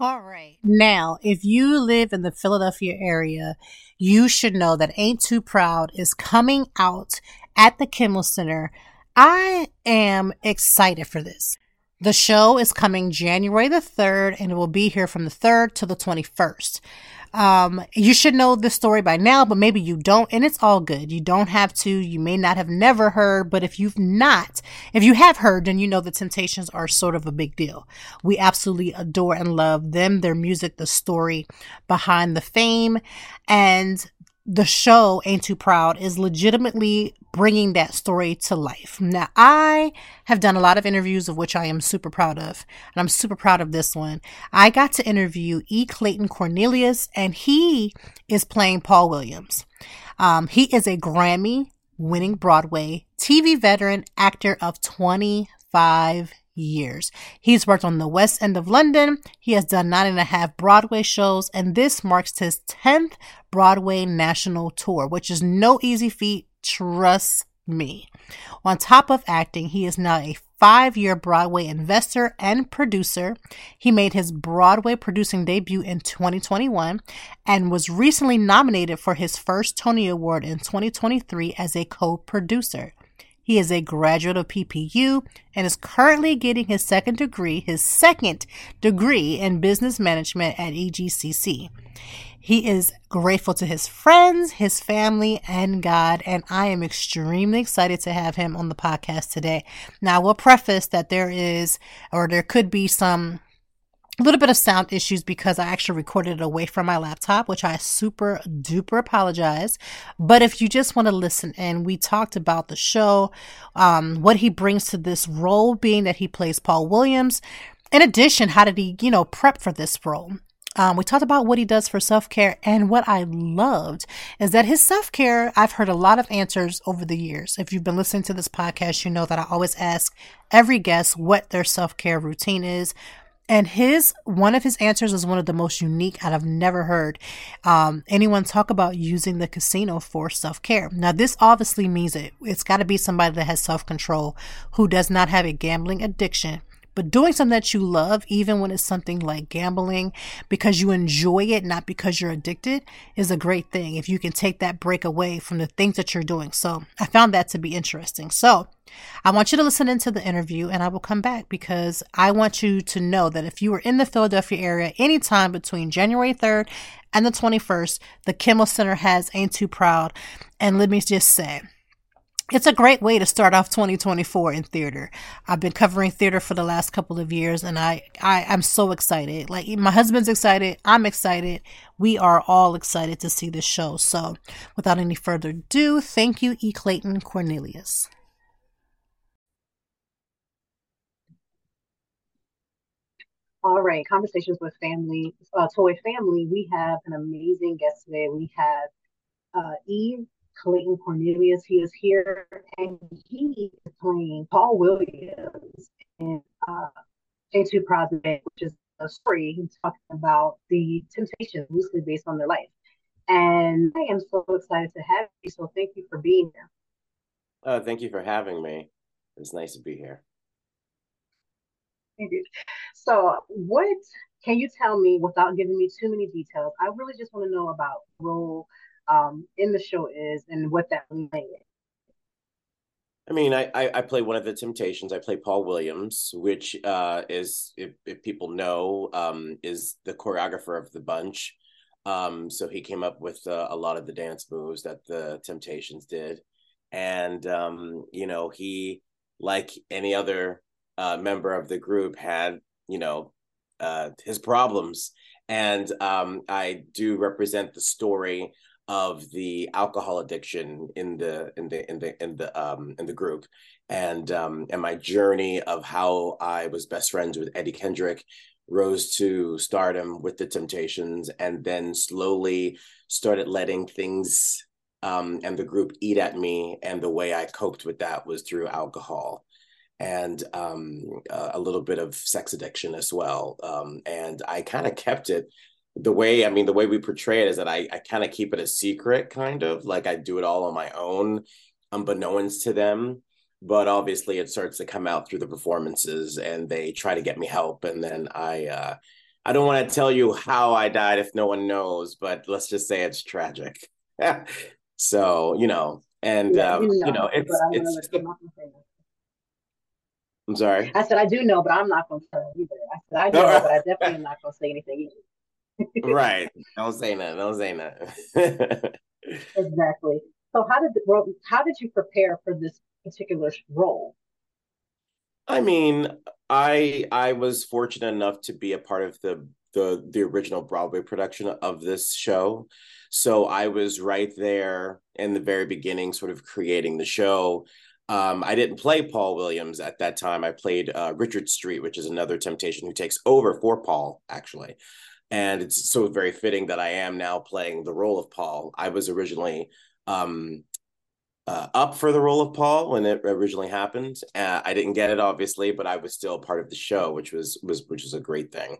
All right. Now, if you live in the Philadelphia area, you should know that Ain't Too Proud is coming out at the Kimmel Center. I am excited for this. The show is coming January the 3rd and it will be here from the 3rd to the 21st. Um, you should know this story by now, but maybe you don't, and it's all good. You don't have to. You may not have never heard, but if you've not, if you have heard, then you know the Temptations are sort of a big deal. We absolutely adore and love them, their music, the story behind the fame, and the show Ain't Too Proud is legitimately bringing that story to life. Now, I have done a lot of interviews of which I am super proud of, and I'm super proud of this one. I got to interview E. Clayton Cornelious, and he is playing Paul Williams. Um, he is a Grammy winning Broadway TV veteran actor of 25 years. He's worked on the West End of London. He has done nine and a half Broadway shows, and this marks his 10th Broadway national tour, which is no easy feat. Trust me. On top of acting, he is now a five year Broadway investor and producer. He made his Broadway producing debut in 2021 and was recently nominated for his first Tony Award in 2023 as a co producer. He is a graduate of PPU and is currently getting his second degree, his second degree in business management at EGCC. He is grateful to his friends, his family, and God, and I am extremely excited to have him on the podcast today. Now, I will preface that there is, or there could be some a little bit of sound issues because I actually recorded it away from my laptop, which I super duper apologize. But if you just want to listen and we talked about the show, um, what he brings to this role, being that he plays Paul Williams. In addition, how did he, you know, prep for this role? Um, we talked about what he does for self care. And what I loved is that his self care, I've heard a lot of answers over the years. If you've been listening to this podcast, you know that I always ask every guest what their self care routine is. And his one of his answers is one of the most unique I've never heard um, anyone talk about using the casino for self care. Now, this obviously means it. It's got to be somebody that has self control, who does not have a gambling addiction, but doing something that you love, even when it's something like gambling, because you enjoy it, not because you're addicted, is a great thing. If you can take that break away from the things that you're doing. So I found that to be interesting. So I want you to listen into the interview and I will come back because I want you to know that if you are in the Philadelphia area anytime between January 3rd and the 21st, the Kimmel Center has Ain't Too Proud. And let me just say, it's a great way to start off 2024 in theater. I've been covering theater for the last couple of years and I, I, I'm so excited. Like my husband's excited. I'm excited. We are all excited to see this show. So without any further ado, thank you, E. Clayton Cornelious. All right, conversations with family, uh, toy family. We have an amazing guest today. We have uh, Eve Clayton Cornelious. He is here and he is playing Paul Williams. In uh, into Project, which is a story he's talking about the temptations loosely based on their life. And I am so excited to have you. So thank you for being here. Uh, thank you for having me. It's nice to be here. Thank you. So, what can you tell me without giving me too many details? I really just want to know about role um, in the show is and what that means. I mean, I, I, I play one of the Temptations. I play Paul Williams, which uh, is, if, if people know, um, is the choreographer of the bunch. Um, so he came up with uh, a lot of the dance moves that the Temptations did, and um, you know, he, like any other uh, member of the group, had you know uh, his problems, and um, I do represent the story of the alcohol addiction in the in the in the in the um in the group and um and my journey of how I was best friends with Eddie Kendrick rose to stardom with the Temptations and then slowly started letting things um and the group eat at me and the way I coped with that was through alcohol and um, a little bit of sex addiction as well. Um, and I kind of kept it the way I mean the way we portray it is that I I kind of keep it a secret kind of like I do it all on my own unbeknownst to them but obviously it starts to come out through the performances and they try to get me help and then I uh I don't want to tell you how I died if no one knows but let's just say it's tragic so you know and yeah, um, you know, you know it's it's I'm sorry. I said I do know, but I'm not going to tell either. I said I do know, but I definitely am not going to say anything either right. Don't say that. Don't say that. exactly. So how did the, how did you prepare for this particular role? I mean, I I was fortunate enough to be a part of the the the original Broadway production of this show. So I was right there in the very beginning, sort of creating the show. Um, I didn't play Paul Williams at that time. I played uh, Richard Street, which is another temptation who takes over for Paul, actually and it's so very fitting that I am now playing the role of Paul. I was originally um, uh, up for the role of Paul when it originally happened. Uh, I didn't get it, obviously, but I was still part of the show, which was was which was a great thing.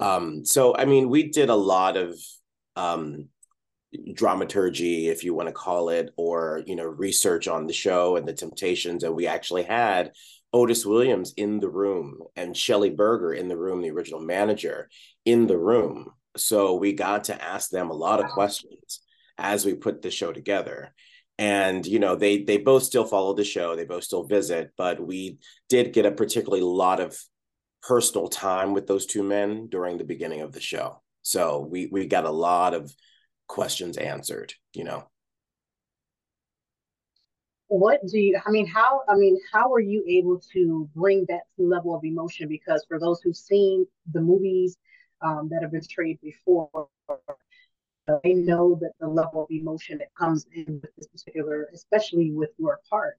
Um, so, I mean, we did a lot of um, dramaturgy, if you want to call it, or you know, research on the show and the Temptations, and we actually had Otis Williams in the room and Shelly Berger in the room, the original manager in the room. So we got to ask them a lot of questions as we put the show together. And you know, they they both still follow the show, they both still visit, but we did get a particularly lot of personal time with those two men during the beginning of the show. So we we got a lot of questions answered, you know what do you i mean how i mean how are you able to bring that level of emotion? Because for those who've seen the movies um, that have been portrayed before they know that the level of emotion that comes in with this particular especially with your part.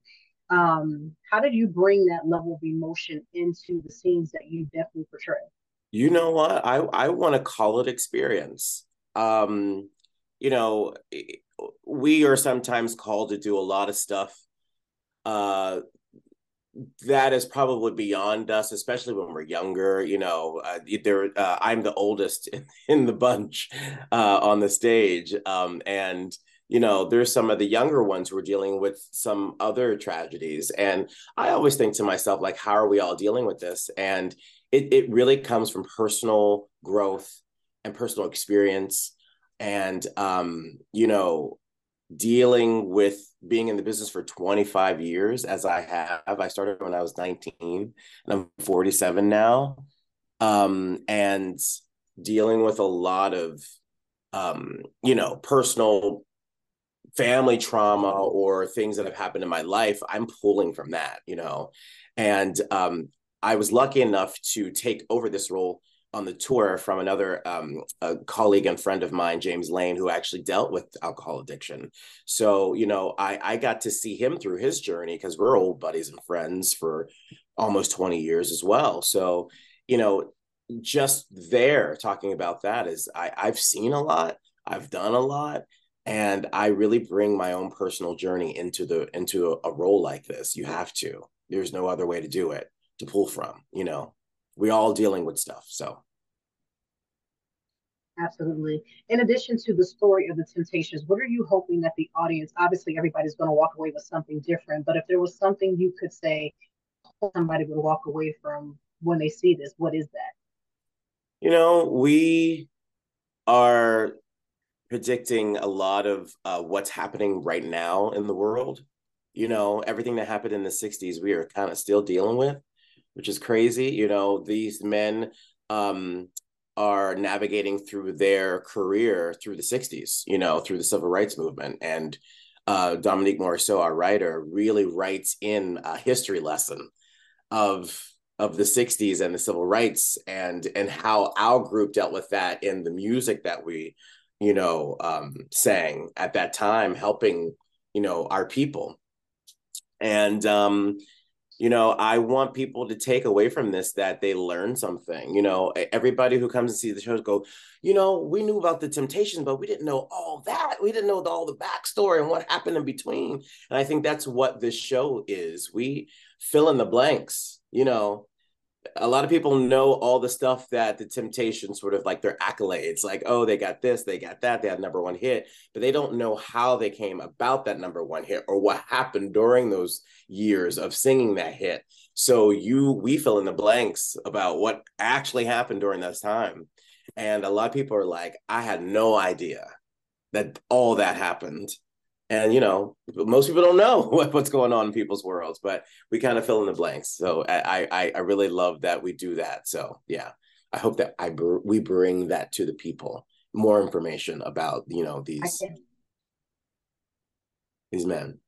Um, how did you bring that level of emotion into the scenes that you definitely portray? You know what? I i want to call it experience. Um you know we are sometimes called to do a lot of stuff uh, that is probably beyond us, especially when we're younger. You know, uh, there uh, I'm the oldest in, in the bunch uh, on the stage, um, and you know, there's some of the younger ones who are dealing with some other tragedies, and I always think to myself, like, how are we all dealing with this? And it it really comes from personal growth and personal experience, and um, you know, dealing with being in the business for 25 years as I have. I started when I was 19 and I'm 47 now. Um, and dealing with a lot of um, you know, personal family trauma or things that have happened in my life, I'm pulling from that, you know. And um, I was lucky enough to take over this role on the tour from another um, colleague and friend of mine, James Lane, who actually dealt with alcohol addiction. So, you know, I, I got to see him through his journey because we're old buddies and friends for almost 20 years as well. So, you know, just there talking about that is I, I've seen a lot, I've done a lot, and I really bring my own personal journey into the into a, a role like this. You have to. There's no other way to do it to pull from you know we all dealing with stuff so absolutely. In addition to the story of the temptations what are you hoping that the audience obviously everybody's going to walk away with something different but if there was something you could say somebody would walk away from when they see this what is that? You know we are predicting a lot of uh, what's happening right now in the world. You know everything that happened in the 60s we are kind of still dealing with which is crazy. You know these men um, are navigating through their career through the 60s you know through the civil rights movement. And uh, dominique morisseau our writer really writes in a history lesson of of the 60s and the civil rights and and how our group dealt with that in the music that we you know um sang at that time helping you know our people. And um you know i want people to take away from this that they learn something you know everybody who comes and sees the shows go you know we knew about the temptations but we didn't know all that. We didn't know all the backstory and what happened in between. And i think that's what this show is. We fill in the blanks you know a lot of people know all the stuff that the temptations sort of like their accolades like oh they got this they got that they had number one hit but they don't know how they came about that number one hit or what happened during those years of singing that hit. So you we fill in the blanks about what actually happened during this time. And a lot of people are like i had no idea that all that happened and you know most people don't know what, what's going on in people's worlds but we kind of fill in the blanks. So i i i really love that we do that. So yeah i hope that i br- we bring that to the people. More information about you know these these men.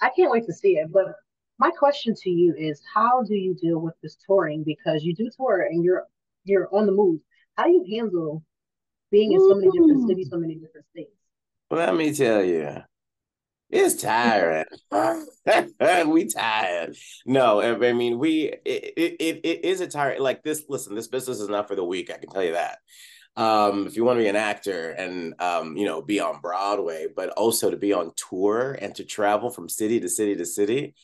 I can't wait to see it but my question to you is how do you deal with this touring? Because you do tour and you're you're on the move. How do you handle being in so many different cities so many different states? Let me tell you it's tiring. we tired. No, I mean we. It, it it is a tired. Like this. Listen, this business is not for the weak. I can tell you that. Um, if you want to be an actor and um, you know, be on Broadway, but also to be on tour and to travel from city to city to city,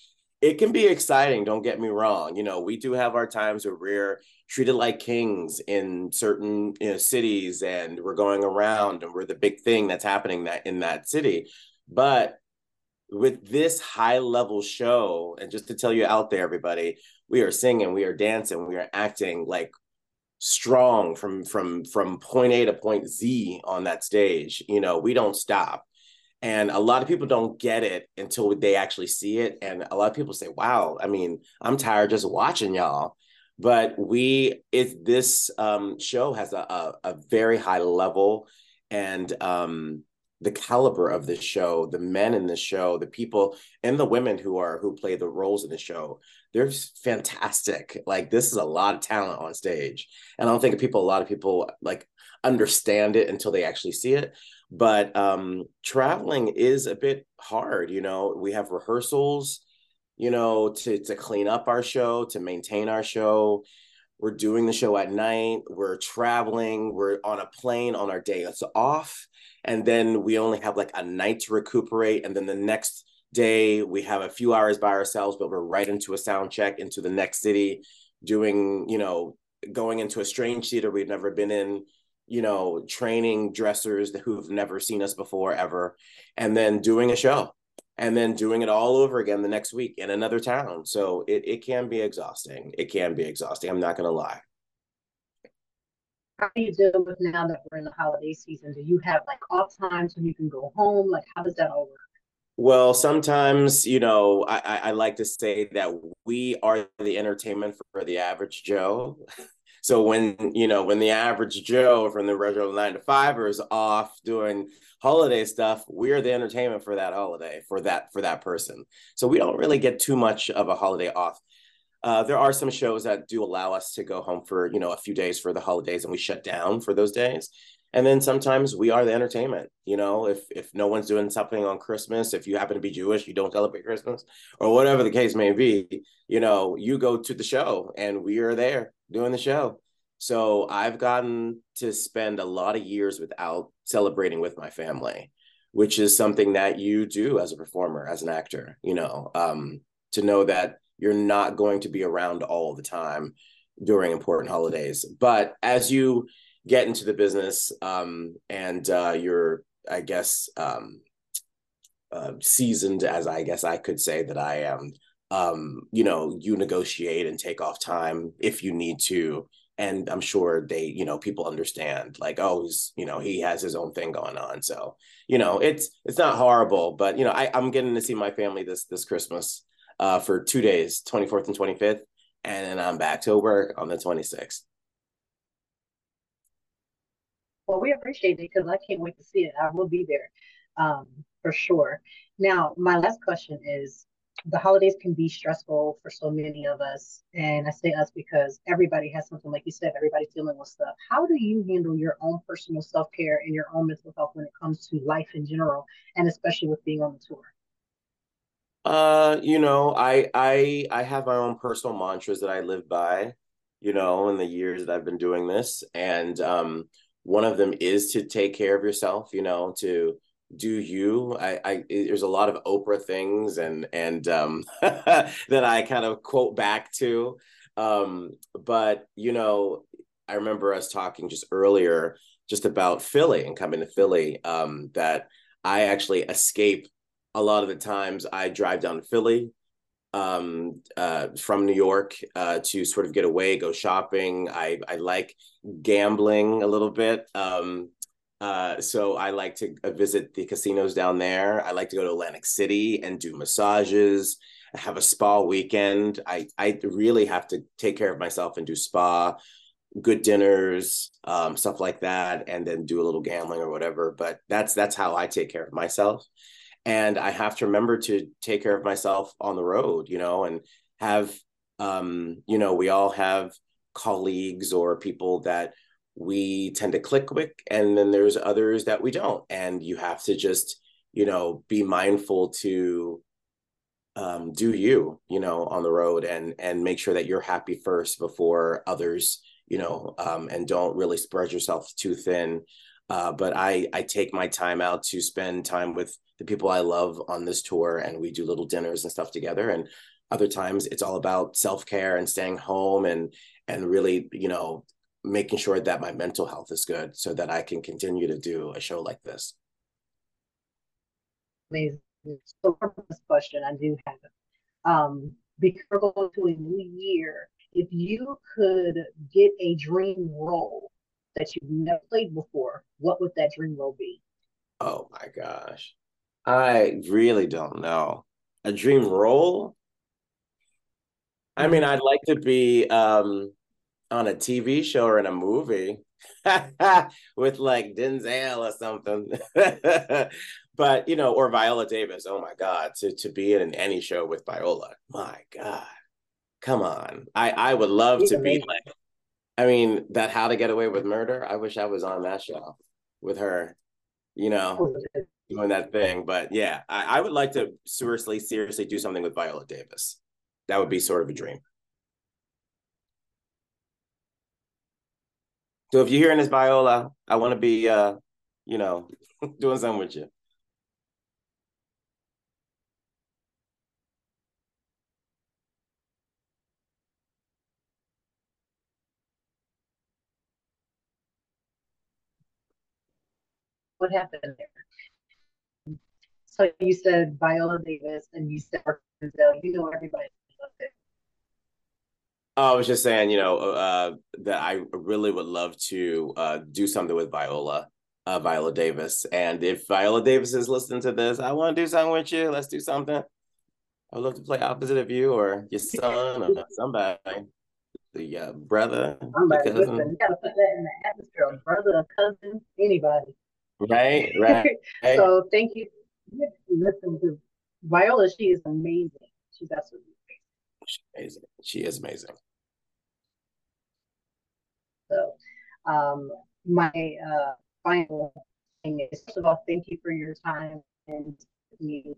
it can be exciting. Don't get me wrong. You know, we do have our times where we're treated like kings in certain you know, cities, and we're going around, and we're the big thing that's happening that in that city. But with this high level show, and just to tell you out there, everybody, we are singing, we are dancing, we are acting like strong from from from point A to point Z on that stage. You know, we don't stop. And a lot of people don't get it until they actually see it. And a lot of people say, wow, I mean, I'm tired just watching y'all. But we, it, this um, show has a, a, a very high level and um, the caliber of this show, the men in the show, the people and the women who are who play the roles in the show, they're fantastic. Like this is a lot of talent on stage, and I don't think people, a lot of people, like understand it until they actually see it. But um, traveling is a bit hard. You know, we have rehearsals, you know, to to clean up our show, to maintain our show. We're doing the show at night. We're traveling. We're on a plane on our day it's off and then we only have like a night to recuperate. And then the next day we have a few hours by ourselves but we're right into a sound check into the next city doing you know going into a strange theater we've never been in you know training dressers who've never seen us before ever and then doing a show and then doing it all over again the next week in another town. So it, it can be exhausting. It can be exhausting. I'm not going to lie how do you deal with now that we're in the holiday season? Do you have like off times when you can go home? Like, how does that all work? Well, sometimes, you know, I, I like to say that we are the entertainment for the average Joe. So when, you know, when the average Joe from the regular nine to five is off doing holiday stuff, we're the entertainment for that holiday, for that, for that person. So we don't really get too much of a holiday off. Uh, there are some shows that do allow us to go home for you know a few days for the holidays, and we shut down for those days. And then sometimes we are the entertainment. You know, if if no one's doing something on Christmas, if you happen to be Jewish, you don't celebrate Christmas, or whatever the case may be. You know, you go to the show, and we are there doing the show. So I've gotten to spend a lot of years without celebrating with my family, which is something that you do as a performer, as an actor. You know, um, to know that you're not going to be around all the time during important holidays. But as you get into the business um, and uh, you're, I guess, um, uh, seasoned as I guess I could say that I am, um, you know, you negotiate and take off time if you need to. And I'm sure they, you know, people understand like, oh, he's, you know, he has his own thing going on. So, you know, it's it's not horrible, but you know, I, I'm getting to see my family this this Christmas uh, for two days, 24th and 25th, and then I'm back to work on the 26th. Well, we appreciate it because I can't wait to see it. I will be there um, for sure. Now, my last question is the holidays can be stressful for so many of us. And I say us because everybody has something, like you said, everybody's dealing with stuff. How do you handle your own personal self care and your own mental health when it comes to life in general, and especially with being on the tour? Uh, you know, I I I have my own personal mantras that I live by, you know, in the years that I've been doing this. And um one of them is to take care of yourself, you know, to do you. I I there's a lot of Oprah things and and um that I kind of quote back to. Um, but you know, I remember us talking just earlier just about Philly and coming to Philly, um, that I actually escape a lot of the times I drive down to Philly um, uh, from New York uh, to sort of get away, go shopping. I, I like gambling a little bit. Um, uh, so I like to uh, visit the casinos down there. I like to go to Atlantic City and do massages, have a spa weekend. I, I really have to take care of myself and do spa, good dinners, um, stuff like that, and then do a little gambling or whatever. But that's that's how I take care of myself and i have to remember to take care of myself on the road you know and have um you know we all have colleagues or people that we tend to click with and then there's others that we don't and you have to just you know be mindful to um, do you you know on the road and and make sure that you're happy first before others you know um, and don't really spread yourself too thin uh, but I I take my time out to spend time with the people I love on this tour, and we do little dinners and stuff together. And other times it's all about self care and staying home and and really you know making sure that my mental health is good so that I can continue to do a show like this. Amazing. So for this question, I do have um, because we're going to a new year. If you could get a dream role that you've never played before, what would that dream role be? Oh my gosh. I really don't know. A dream role? I mean, I'd like to be um on a TV show or in a movie with like Denzel or something. but you know, or Viola Davis. Oh my God, to to be in any show with Viola. My God. Come on. I I would love to be like I mean, that How to Get Away with Murder. I wish I was on that show with her, you know, doing that thing. But yeah, I, I would like to seriously, seriously do something with Viola Davis. That would be sort of a dream. So if you're hearing this Viola, I want to be, uh, you know, doing something with you. What happened there? So you said Viola Davis and you said Denzel. You know everybody it. I was just saying, you know, uh, that I really would love to uh, do something with Viola, uh, Viola Davis. And if Viola Davis is listening to this, I want to do something with you. Let's do something. I'd love to play opposite of you or your son or somebody, the uh, brother, somebody, cousin. Listen, you gotta put that in the atmosphere. Brother, cousin, anybody. Right, right. so thank you. Listen to Viola. She is amazing. She's absolutely amazing. She's amazing. She is amazing. So, um, my uh, final thing is first of all, thank you for your time and me.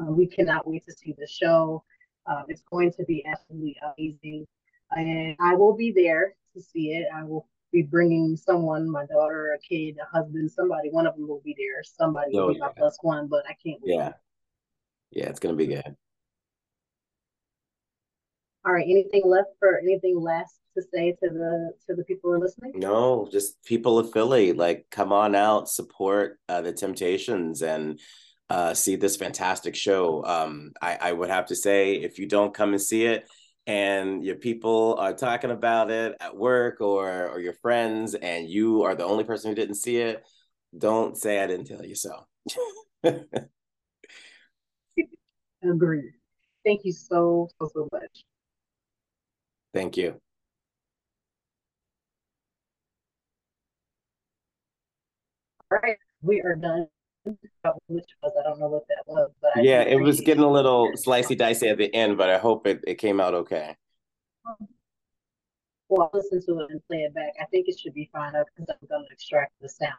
Uh, we cannot wait to see the show. Uh, it's going to be absolutely amazing, and I will be there to see it. I will be bringing someone, my daughter, a kid, a husband, somebody. One of them will be there. Somebody oh, will be yeah. my plus one, but I can't. Wait. Yeah, yeah, it's gonna be good. All right. Anything left for anything last to say to the to the people who are listening? No, just people of Philly, like come on out, support uh, the Temptations, and uh, see this fantastic show. Um, I, I would have to say, if you don't come and see it, and your people are talking about it at work or or your friends, and you are the only person who didn't see it, don't say I didn't tell you so. agree Thank you so so so much. Thank you. All right, we are done. Which was I don't know what that was, but yeah, it was getting a little slicey dicey at the end, but I hope it, it came out okay. Well, I'll listen to it and play it back. I think it should be fine up because I'm going to extract the sound.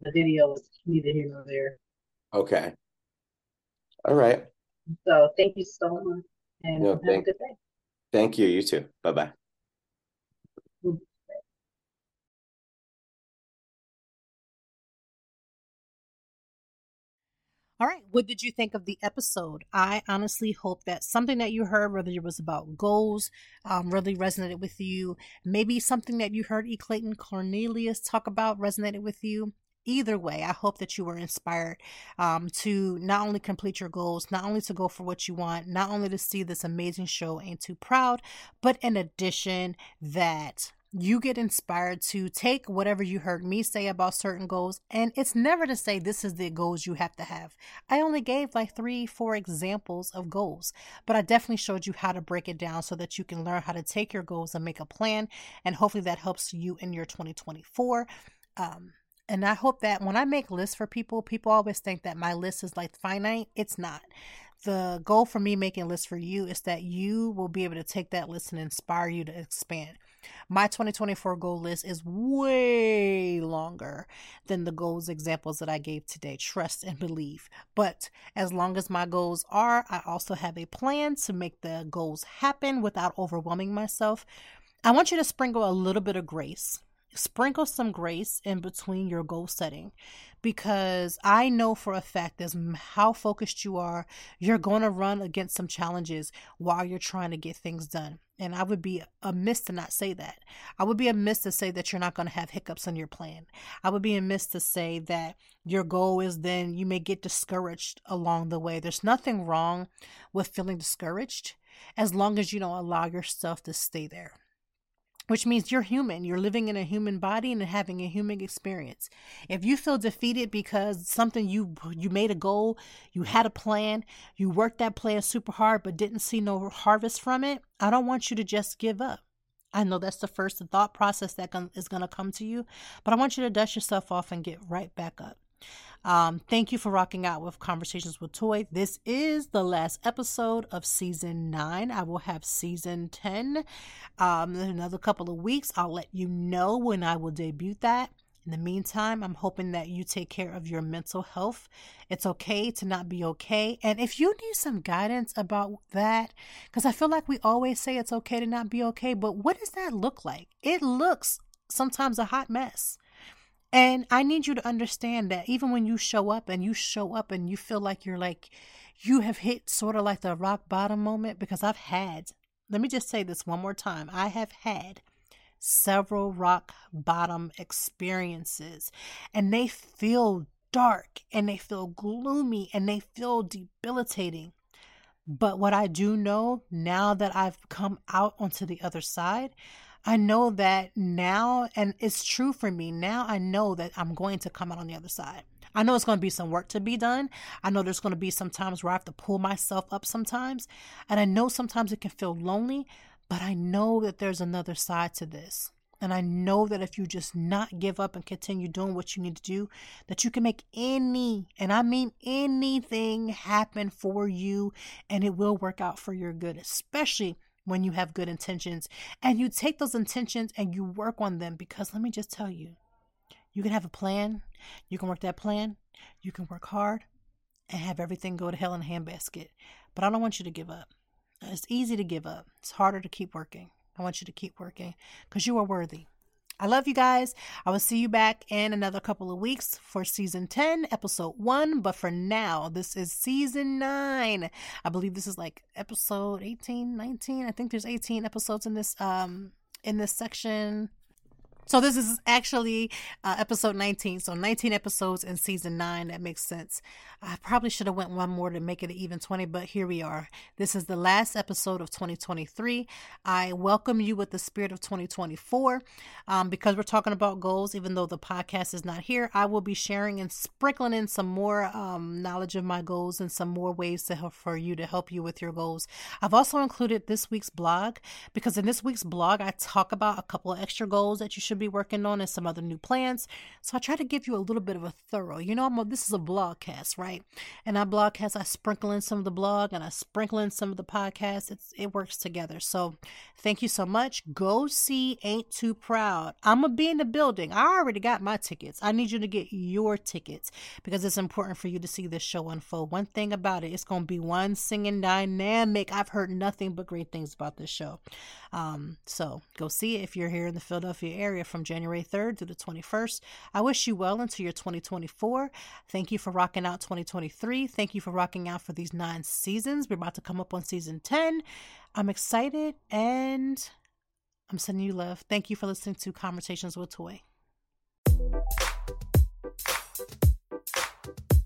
The video is neither here nor there. Okay. All right. So thank you so much, and no, have thank, a good day. Thank you. You too. Bye bye. All right, what did you think of the episode? I honestly hope that something that you heard, whether it was about goals, um, really resonated with you. Maybe something that you heard E. Clayton Cornelious talk about resonated with you. Either way, I hope that you were inspired um, to not only complete your goals, not only to go for what you want, not only to see this amazing show Ain't Too Proud, but in addition, that you get inspired to take whatever you heard me say about certain goals and it's never to say this is the goals you have to have i only gave like three four examples of goals but i definitely showed you how to break it down so that you can learn how to take your goals and make a plan and hopefully that helps you in your 2024 um, and I hope that when I make lists for people, people always think that my list is like finite. It's not the goal for me making lists for you is that you will be able to take that list and inspire you to expand. My 2024 goal list is way longer than the goals examples that I gave today. Trust and believe. But as long as my goals are, I also have a plan to make the goals happen without overwhelming myself. I want you to sprinkle a little bit of grace sprinkle some grace in between your goal setting because I know for a fact as how focused you are, you're going to run against some challenges while you're trying to get things done. And I would be amiss to not say that. I would be amiss to say that you're not going to have hiccups on your plan. I would be amiss to say that your goal is then you may get discouraged along the way. There's nothing wrong with feeling discouraged as long as you don't allow yourself to stay there which means you're human. You're living in a human body and having a human experience. If you feel defeated because something you you made a goal, you had a plan, you worked that plan super hard but didn't see no harvest from it, I don't want you to just give up. I know that's the first thought process that is going to come to you, but I want you to dust yourself off and get right back up. Um, thank you for rocking out with Conversations with Toy. This is the last episode of season nine. I will have season 10 um, in another couple of weeks. I'll let you know when I will debut that. In the meantime, I'm hoping that you take care of your mental health. It's okay to not be okay. And if you need some guidance about that, because I feel like we always say it's okay to not be okay, but what does that look like? It looks sometimes a hot mess. And I need you to understand that even when you show up and you show up and you feel like you're like, you have hit sort of like the rock bottom moment, because I've had, let me just say this one more time I have had several rock bottom experiences, and they feel dark and they feel gloomy and they feel debilitating. But what I do know now that I've come out onto the other side, I know that now, and it's true for me now, I know that I'm going to come out on the other side. I know it's going to be some work to be done. I know there's going to be some times where I have to pull myself up sometimes. And I know sometimes it can feel lonely, but I know that there's another side to this. And I know that if you just not give up and continue doing what you need to do, that you can make any, and I mean anything happen for you and it will work out for your good, especially when you have good intentions and you take those intentions and you work on them because let me just tell you you can have a plan you can work that plan you can work hard and have everything go to hell in a handbasket but i don't want you to give up. It's easy to give up. It's harder to keep working. I want you to keep working because you are worthy I love you guys. I will see you back in another couple of weeks for season 10, episode 1. But for now, this is season 9. I believe this is like episode 18, 19. I think there's 18 episodes in this um in this section. So this is actually uh, episode 19. So 19 episodes in season 9. That makes sense. I probably should have went one more to make it even 20, but here we are. This is the last episode of 2023. I welcome you with the spirit of 2024 um, because we're talking about goals. Even though the podcast is not here, I will be sharing and sprinkling in some more um, knowledge of my goals and some more ways to help for you to help you with your goals. I've also included this week's blog because in this week's blog, I talk about a couple of extra goals that you should be working on and some other new plans. So I try to give you a little bit of a thorough. You know, I'm a, this is a blogcast, right? And I blogcast, I sprinkle in some of the blog and I sprinkle in some of the podcast. It's it works together. So thank you so much. Go see Ain't Too Proud. I'm gonna be in the building. I already got my tickets. I need you to get your tickets because it's important for you to see this show unfold. One thing about it, it's gonna be one singing dynamic. I've heard nothing but great things about this show. Um, so go see it if you're here in the Philadelphia area from January 3rd to the 21st. I wish you well into your 2024. Thank you for rocking out 2023. Thank you for rocking out for these nine seasons. We're about to come up on season 10. I'm excited and I'm sending you love. Thank you for listening to Conversations with Toy.